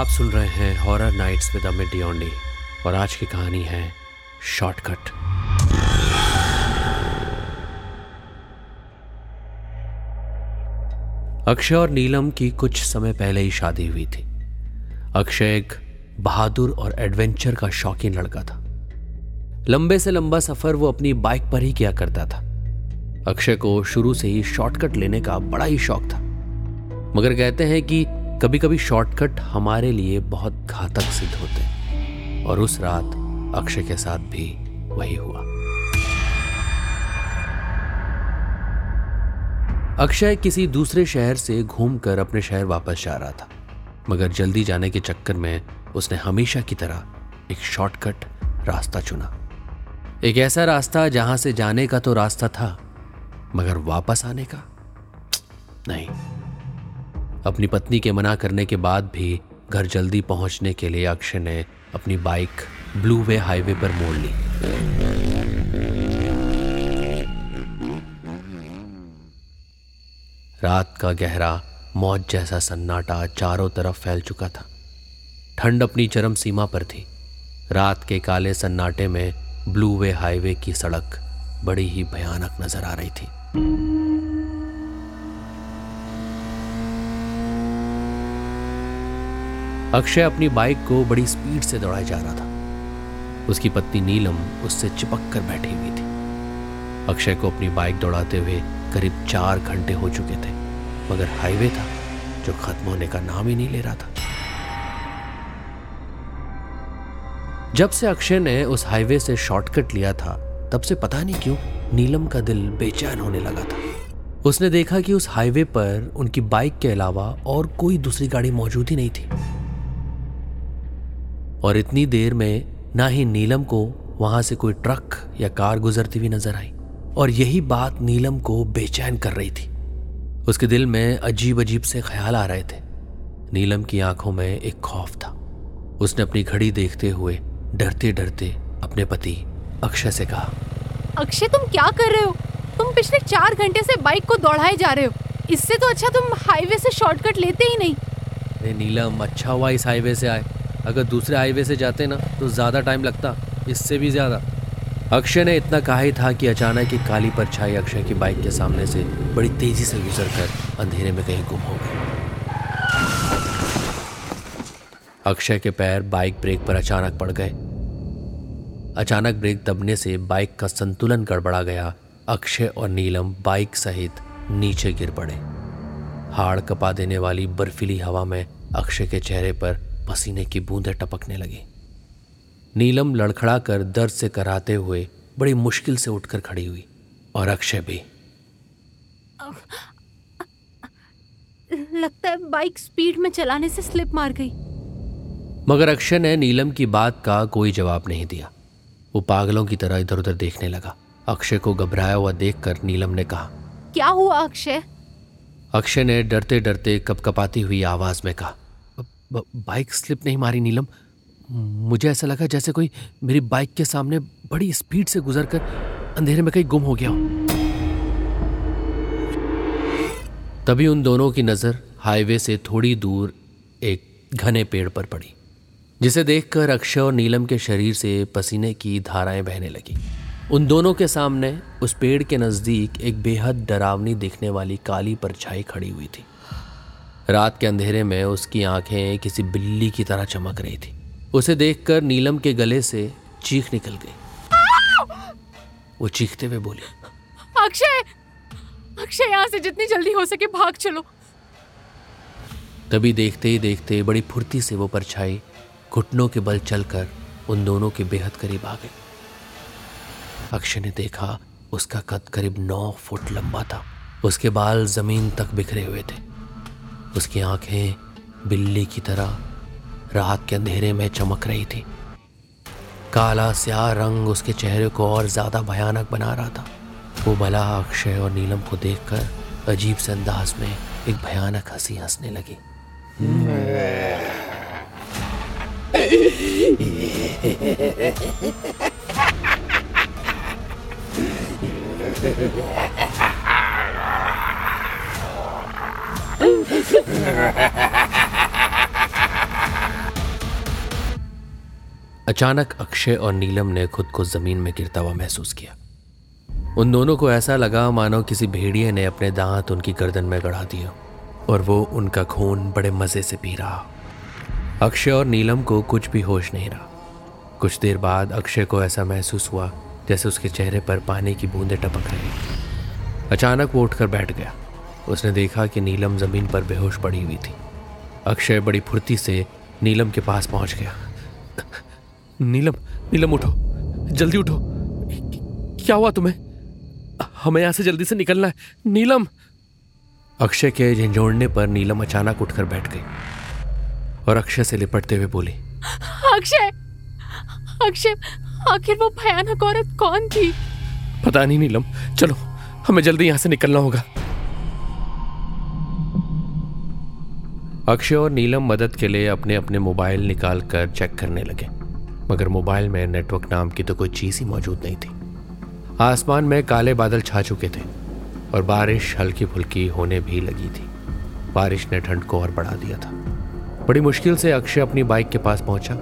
आप सुन रहे हैं horror nights with Amit Diondi और आज की कहानी है शॉर्टकट अक्षय और नीलम की कुछ समय पहले ही शादी हुई थी। अक्षय एक बहादुर और एडवेंचर का शौकीन लड़का था। लंबे से लंबा सफ़र वो अपनी बाइक पर ही किया करता था। अक्षय को शुरू से ही शॉर्टकट लेने का बड़ा ही शौक था। मगर कहते हैं कि कभी कभी शॉर्टकट हमारे लिए बहुत घातक सिद्ध होते हैं। और उस रात अक्षय के साथ भी वही हुआ। अक्षय किसी दूसरे शहर से घूमकर अपने शहर वापस जा रहा था। मगर जल्दी जाने के चक्कर में उसने हमेशा की तरह एक शॉर्टकट रास्ता चुना। एक ऐसा रास्ता जहाँ से जाने का तो रास्ता था, मगर वापस आने का? नहीं। अपनी पत्नी के मना करने के बाद भी घर जल्दी पहुँचने के लिए अक्षय ने अपनी बाइक ब्लू वे हाईवे पर मोड़ ली। रात का गहरा, मौज जैसा सन्नाटा चारों तरफ़ फैल चुका था। ठंड अपनी चरम सीमा पर थी। रात के काले सन्नाटे में ब्लू वे हाईवे की सड़क बड़ी ही भयानक नज़र आ रही थी। अक्षय अपनी बाइक को बड़ी स्पीड से दौड़ाए जा रहा था। उसकी पत्नी नीलम उससे चिपक कर बैठी हुई थी। अक्षय को अपनी बाइक दौड़ाते हुए करीब चार घंटे हो चुके थे, मगर हाईवे था जो खत्म होने का नाम ही नहीं ले रहा था। जब से अक्षय ने उस हाईवे से शॉर्टकट लिया था, तब से पता नहीं क्यों नीलम का दिल बेचैन होने लगा था। उसने देखा कि उस हाईवे पर उनकी बाइक के अलावा और कोई दूसरी गाड़ी मौजूद ही नहीं थी। और इतनी देर में ना ही नीलम को वहाँ से कोई ट्रक या कार गुजरती हुई नज़र आई और यही बात नीलम को बेचैन कर रही थी। उसके दिल में अजीब अजीब से ख्याल आ रहे थे। नीलम की आँखों में एक खौफ था। उसने अपनी घड़ी देखते हुए डरते डरते अपने पति अक्षय से कहा अक्षय तुम क्या कर रहे हो? तुम पिछले चार घंटे से बाइक को दौड़ाए जा रहे हो। इससे तो अच्छा तुम हाईवे से शॉर्टकट लेते ही नहीं। अरे नीलम अच्छा हुआ इस हाईवे से आए। अगर दूसरे हाईवे से जाते ना तो ज़्यादा टाइम लगता, इससे भी ज़्यादा। अक्षय ने इतना कहा ही था कि अचानक एक काली परछाई अक्षय की बाइक के सामने से बड़ी तेज़ी से गुजर कर अंधेरे में कहीं गुम हो गई। अक्षय के पैर बाइक ब्रेक पर अचानक पड़ गए। अचानक ब्रेक दबने से बाइक का संतुलन गड़बड़ा गया। अक्षय और नीलम बाइक सहित नीचे गिर पड़े। हाड़ कपा देने वाली बर्फीली हवा में अक्षय के चेहरे पर पसीने की बूंदें टपकने लगी। नीलम लड़खड़ा कर दर्द से कराते हुए बड़ी मुश्किल से उठकर खड़ी हुई और अक्षय भी। लगता है बाइक स्पीड में चलाने से स्लिप मार गई। मगर अक्षय ने नीलम की बात का कोई जवाब नहीं दिया। वो पागलों की तरह इधर उधर देखने लगा। अक्षय को घबराया हुआ देखकर नीलम ने कहा क्या हुआ अक्षय? अक्षय ने डरते डरते कपकपाती हुई आवाज़ में कहा बाइक स्लिप नहीं मारी नीलम। मुझे ऐसा लगा जैसे कोई मेरी बाइक के सामने बड़ी स्पीड से गुजरकर अंधेरे में कहीं गुम हो गया हो। तभी उन दोनों की नज़र हाईवे से थोड़ी दूर एक घने पेड़ पर पड़ी, जिसे देखकर अक्षय और नीलम के शरीर से पसीने की धाराएँ बहने लगी। उन दोनों के सामने उस पेड़ के नज़दीक एक बेहद डरावनी दिखने वाली काली परछाई खड़ी हुई थी। रात के अंधेरे में उसकी आँखें किसी बिल्ली की तरह चमक रही थी। उसे देखकर नीलम के गले से चीख निकल गई। वो चीखते हुए बोली अक्षय अक्षय यहाँ से जितनी जल्दी हो सके भाग चलो। तभी देखते ही देखते बड़ी फुर्ती से वो परछाई घुटनों के बल चलकर उन दोनों के बेहद करीब आ गई। अक्षय ने देखा उसका कद करीब नौ फुट लंबा था। उसके बाल ज़मीन तक बिखरे हुए थे। उसकी आँखें बिल्ली की तरह रात के अंधेरे में चमक रही थी। काला स्याह रंग उसके चेहरे को और ज़्यादा भयानक बना रहा था। वो भला अक्षय और नीलम को देखकर अजीब से अंदाज में एक भयानक हँसी हंसने लगी। अचानक अक्षय और नीलम ने खुद को ज़मीन में गिरता हुआ महसूस किया। उन दोनों को ऐसा लगा मानो किसी भेड़िए ने अपने दांत उनकी गर्दन में गढ़ा दिया और वो उनका खून बड़े मज़े से पी रहा। अक्षय और नीलम को कुछ भी होश नहीं रहा। कुछ देर बाद अक्षय को ऐसा महसूस हुआ जैसे उसके चेहरे पर पानी की बूंदें टपक रही। अचानक वो उठकर बैठ गया। उसने देखा कि नीलम ज़मीन पर बेहोश पड़ी हुई थी। अक्षय बड़ी फुर्ती से नीलम के पास पहुँच गया। नीलम नीलम उठो। जल्दी उठो। क्या हुआ तुम्हें? हमें यहाँ से जल्दी से निकलना है। नीलम! अक्षय के झंझोड़ने पर नीलम अचानक उठकर बैठ गई और अक्षय से लिपटते हुए बोली अक्षय! अक्षय आखिर वो भयानक औरत कौन थी? पता नहीं नीलम चलो हमें जल्दी यहाँ से निकलना होगा। अक्षय और नीलम मदद के लिए अपने अपने मोबाइल निकाल कर चेक करने लगे। मगर मोबाइल में नेटवर्क नाम की तो कोई चीज़ ही मौजूद नहीं थी। आसमान में काले बादल छा चुके थे और बारिश हल्की फुल्की होने भी लगी थी। बारिश ने ठंड को और बढ़ा दिया था। बड़ी मुश्किल से अक्षय अपनी बाइक के पास पहुँचा,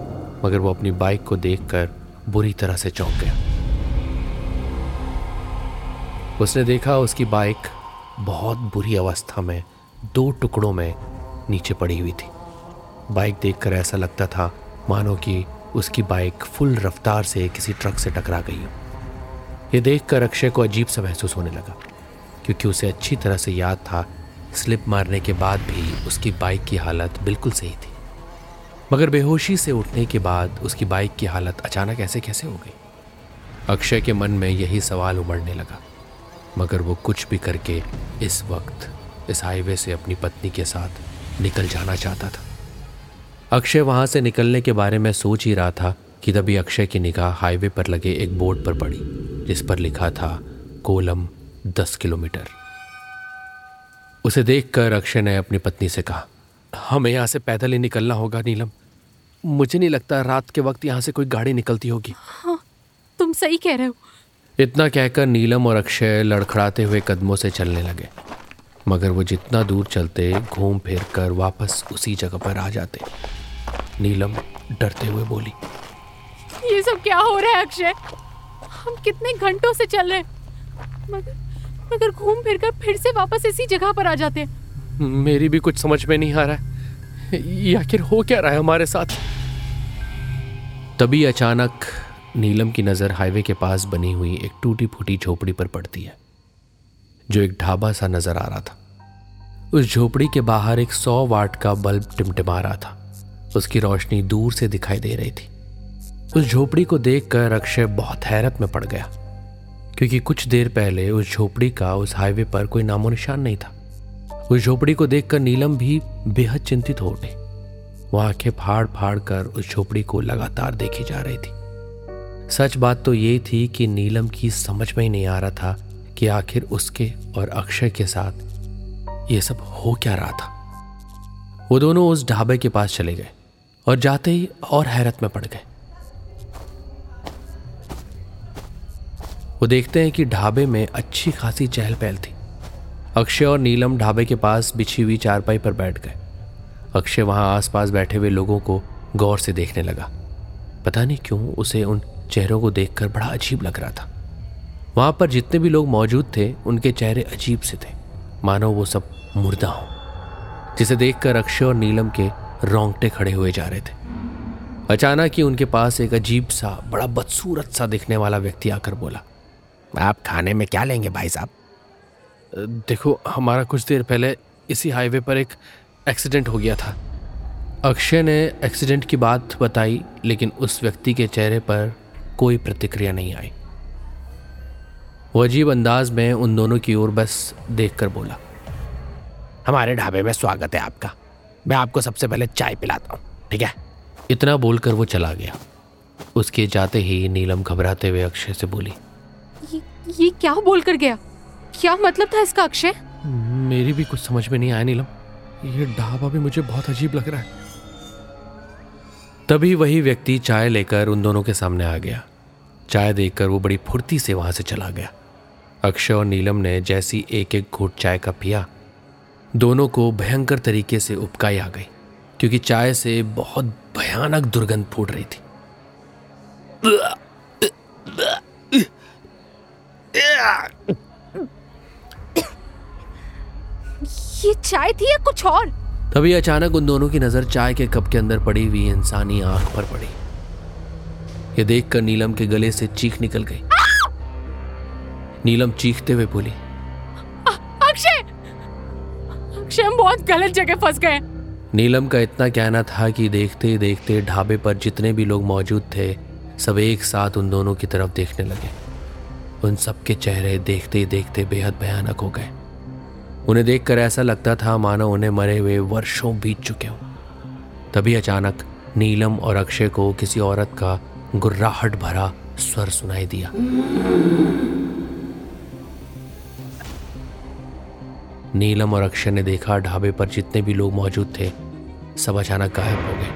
मगर वो अपनी बाइक को देखकर बुरी तरह से चौंक गया। उसने देखा उसकी बाइक बहुत बुरी अवस्था में दो टुकड़ों में नीचे पड़ी हुई थी। बाइक देखकर ऐसा लगता था मानो कि उसकी बाइक फुल रफ्तार से किसी ट्रक से टकरा गई हो। ये देखकर अक्षय को अजीब सा महसूस होने लगा, क्योंकि उसे अच्छी तरह से याद था, स्लिप मारने के बाद भी उसकी बाइक की हालत बिल्कुल सही थी। मगर बेहोशी से उठने के बाद उसकी बाइक की हालत अचानक ऐसे कैसे हो गई? अक्षय के मन में यही सवाल उमड़ने लगा, मगर वो कुछ भी करके इस वक्त इस हाईवे से अपनी पत्नी के साथ निकल जाना चाहता था। अक्षय वहाँ से निकलने के बारे में सोच ही रहा था कि तभी अक्षय की निगाह हाईवे पर लगे एक बोर्ड पर पड़ी जिस पर लिखा था कोलम दस किलोमीटर। उसे देखकर अक्षय ने अपनी पत्नी से कहा हमें यहाँ से पैदल ही निकलना होगा नीलम। मुझे नहीं लगता रात के वक्त यहाँ से कोई गाड़ी निकलती होगी। हाँ तुम सही कह रहे हो। इतना कहकर नीलम और अक्षय लड़खड़ाते हुए कदमों से चलने लगे। मगर वो जितना दूर चलते घूम फिर कर वापस उसी जगह पर आ जाते। नीलम डरते हुए बोली ये सब क्या हो रहा है अक्षय? हम कितने घंटों से चल रहे मगर मगर घूम फिर कर फिर से वापस इसी जगह पर आ जाते मेरी भी कुछ समझ में नहीं आ रहा है। ये आखिर हो क्या रहा है हमारे साथ? तभी अचानक नीलम की नज़र हाईवे के पास बनी हुई एक टूटी फूटी झोपड़ी पर पड़ती है। जो एक ढाबा सा नज़र आ रहा था। उस झोपड़ी के बाहर एक सौ वाट का बल्ब टिमटिमा रहा था। उसकी रोशनी दूर से दिखाई दे रही थी। उस झोपड़ी को देखकर अक्षय बहुत हैरत में पड़ गया, क्योंकि कुछ देर पहले उस झोपड़ी का उस हाईवे पर कोई नामो निशान नहीं था। उस झोपड़ी को देखकर नीलम भी बेहद चिंतित हो उठी। वो आँखें फाड़ फाड़ कर उस झोपड़ी को लगातार देखी जा रही थी। सच बात तो ये थी कि नीलम की समझ में ही नहीं आ रहा था कि आखिर उसके और अक्षय के साथ ये सब हो क्या रहा था? वो दोनों उस ढाबे के पास चले गए और जाते ही और हैरत में पड़ गए। वो देखते हैं कि ढाबे में अच्छी खासी चहल पहल थी। अक्षय और नीलम ढाबे के पास बिछी हुई चारपाई पर बैठ गए। अक्षय वहाँ आसपास बैठे हुए लोगों को गौर से देखने लगा। पता नहीं क्यों उसे उन चेहरों को देखकर बड़ा अजीब लग रहा था। वहाँ पर जितने भी लोग मौजूद थे, उनके चेहरे अजीब से थे। मानो वो सब मुर्दा हो, जिसे देखकर अक्षय और नीलम के रोंगटे खड़े हुए जा रहे थे। अचानक ही उनके पास एक अजीब सा, बड़ा बदसूरत सा दिखने वाला व्यक्ति आकर बोला, आप खाने में क्या लेंगे भाई साहब? देखो, हमारा कुछ देर पहले इसी हाईवे पर एक एक्सीडेंट हो गया था। अक्षय ने एक्सीडेंट की बात बताई, लेकिन उस व्यक्ति के चेहरे पर कोई प्रतिक्रिया नहीं आई। वो अजीब अंदाज में उन दोनों की ओर बस देखकर बोला हमारे ढाबे में स्वागत है आपका। मैं आपको सबसे पहले चाय पिलाता हूँ ठीक है? इतना बोलकर वो चला गया। उसके जाते ही नीलम घबराते हुए अक्षय से बोली ये, ये क्या बोलकर गया? क्या मतलब था इसका अक्षय? मेरी भी कुछ समझ में नहीं आया नीलम। ये ढाबा भी मुझे बहुत अजीब लग रहा है। तभी वही व्यक्ति चाय लेकर उन दोनों के सामने आ गया। चाय देखकर वो बड़ी फुर्ती से वहाँ से चला गया। अक्षय और नीलम ने जैसी एक एक घूट चाय का पिया दोनों को भयंकर तरीके से उपकाई आ गई क्योंकि चाय से बहुत भयानक दुर्गंध फूट रही थी। ये चाय थी या कुछ और? तभी अचानक उन दोनों की नज़र चाय के कप के अंदर पड़ी हुई इंसानी आँख पर पड़ी। ये देखकर नीलम के गले से चीख निकल गई। नीलम चीखते हुए बोली अक्षय! अक्षय हम बहुत गलत जगह फंस गए। नीलम का इतना कहना था कि देखते ही देखते ढाबे पर जितने भी लोग मौजूद थे सब एक साथ उन दोनों की तरफ़ देखने लगे। उन सबके चेहरे देखते ही देखते बेहद भयानक हो गए। उन्हें देखकर ऐसा लगता था मानो उन्हें मरे हुए वर्षों बीत चुके हों। तभी अचानक नीलम और अक्षय को किसी औरत का गुर्राहट भरा स्वर सुनाई दिया। नीलम और अक्षय ने देखा ढाबे पर जितने भी लोग मौजूद थे, सब अचानक गायब हो गए।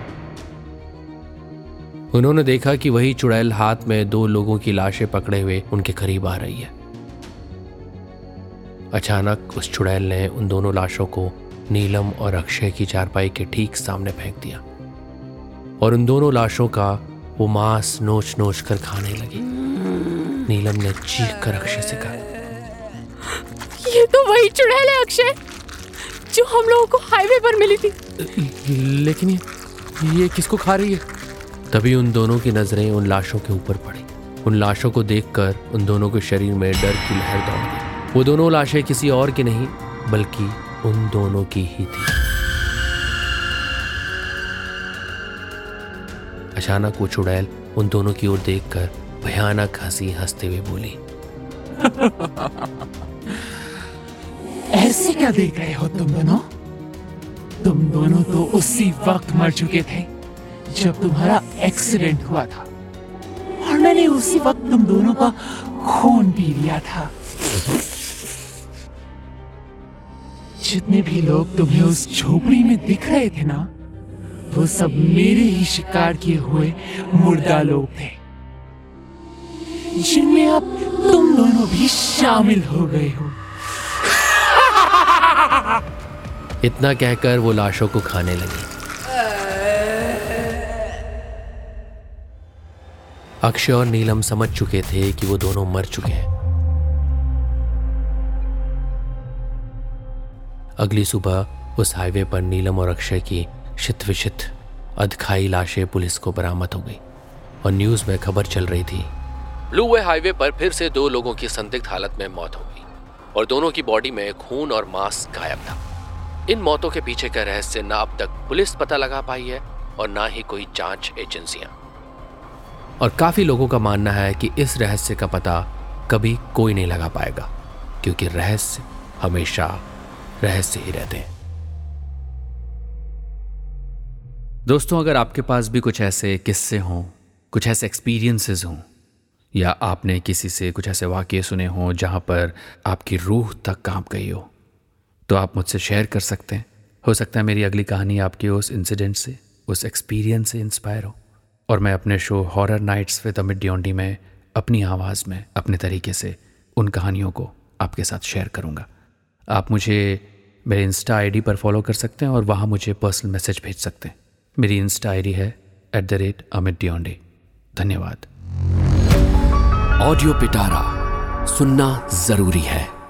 उन्होंने देखा कि वही चुड़ैल हाथ में दो लोगों की लाशें पकड़े हुए उनके करीब आ रही है। अचानक उस चुड़ैल ने उन दोनों लाशों को नीलम और अक्षय की चारपाई के ठीक सामने फेंक दिया और उन दोनों लाशों का वो मांस नोच नोच कर खाने लगी। नीलम ने चीख कर अक्षय से कहा ये तो वही चुड़ैल है अक्षय जो हम लोगों को हाईवे पर मिली थी। लेकिन ये ये किसको खा रही है? तभी उन दोनों की नज़रें उन लाशों के ऊपर पड़ी। उन लाशों को देखकर उन दोनों के शरीर में डर की लहर दौड़ गई। वो दोनों लाशें किसी और की नहीं बल्कि उन दोनों की ही थी। अचानक वो चुड़ैल उन दोनों की ओर देखकर भयानक हँसी हँसते हुए बोली, ऐसे क्या देख रहे हो तुम दोनों? तुम दोनों तो उसी वक्त मर चुके थे, जब तुम्हारा एक्सीडेंट हुआ था। और मैंने उसी वक्त तुम दोनों का खून पी लिया था। जितने भी लोग तुम्हें उस झोपड़ी में दिख रहे थे ना वो सब मेरे ही शिकार किए हुए मुर्दा लोग थे, जिनमें अब तुम दोनों भी शामिल हो गए हो। इतना कहकर वो लाशों को खाने लगी। अक्षय और नीलम समझ चुके थे कि वो दोनों मर चुके हैं। अगली सुबह उस हाईवे पर नीलम और अक्षय की शित विशित अधखाई लाशें पुलिस को बरामद हो गई और न्यूज़ में खबर चल रही थी। ब्लू वे हाईवे पर फिर से दो लोगों की संदिग्ध हालत में मौत हो गई और दोनों की बॉडी में खून और मांस गायब था। इन मौतों के पीछे का रहस्य ना अब तक पुलिस पता लगा पाई है और ना ही कोई जाँच एजेंसियाँ। और काफ़ी लोगों का मानना है कि इस रहस्य का पता कभी कोई नहीं लगा पाएगा क्योंकि रहस्य हमेशा रहस्य ही रहते हैं। दोस्तों, अगर आपके पास भी कुछ ऐसे किस्से हों, कुछ ऐसे एक्सपीरियंसेस हों, या आपने किसी से कुछ ऐसे वाक्य सुने हों जहाँ पर आपकी रूह तक काँप गई हो तो आप मुझसे शेयर कर सकते हैं। हो सकता है मेरी अगली कहानी आपके उस इंसिडेंट से, उस एक्सपीरियंस से इंस्पायर हो, और मैं अपने show horror nights with Amit Diondi में अपनी आवाज़ में, अपने तरीके से उन कहानियों को आपके साथ शेयर करूँगा। आप मुझे मेरे इंस्टा आईडी पर फॉलो कर सकते हैं और वहाँ मुझे पर्सनल मैसेज भेज सकते हैं। मेरी इंस्टा आईडी है at the rate Amit Dionde धन्यवाद। ऑडियो पिटारा सुनना ज़रूरी है।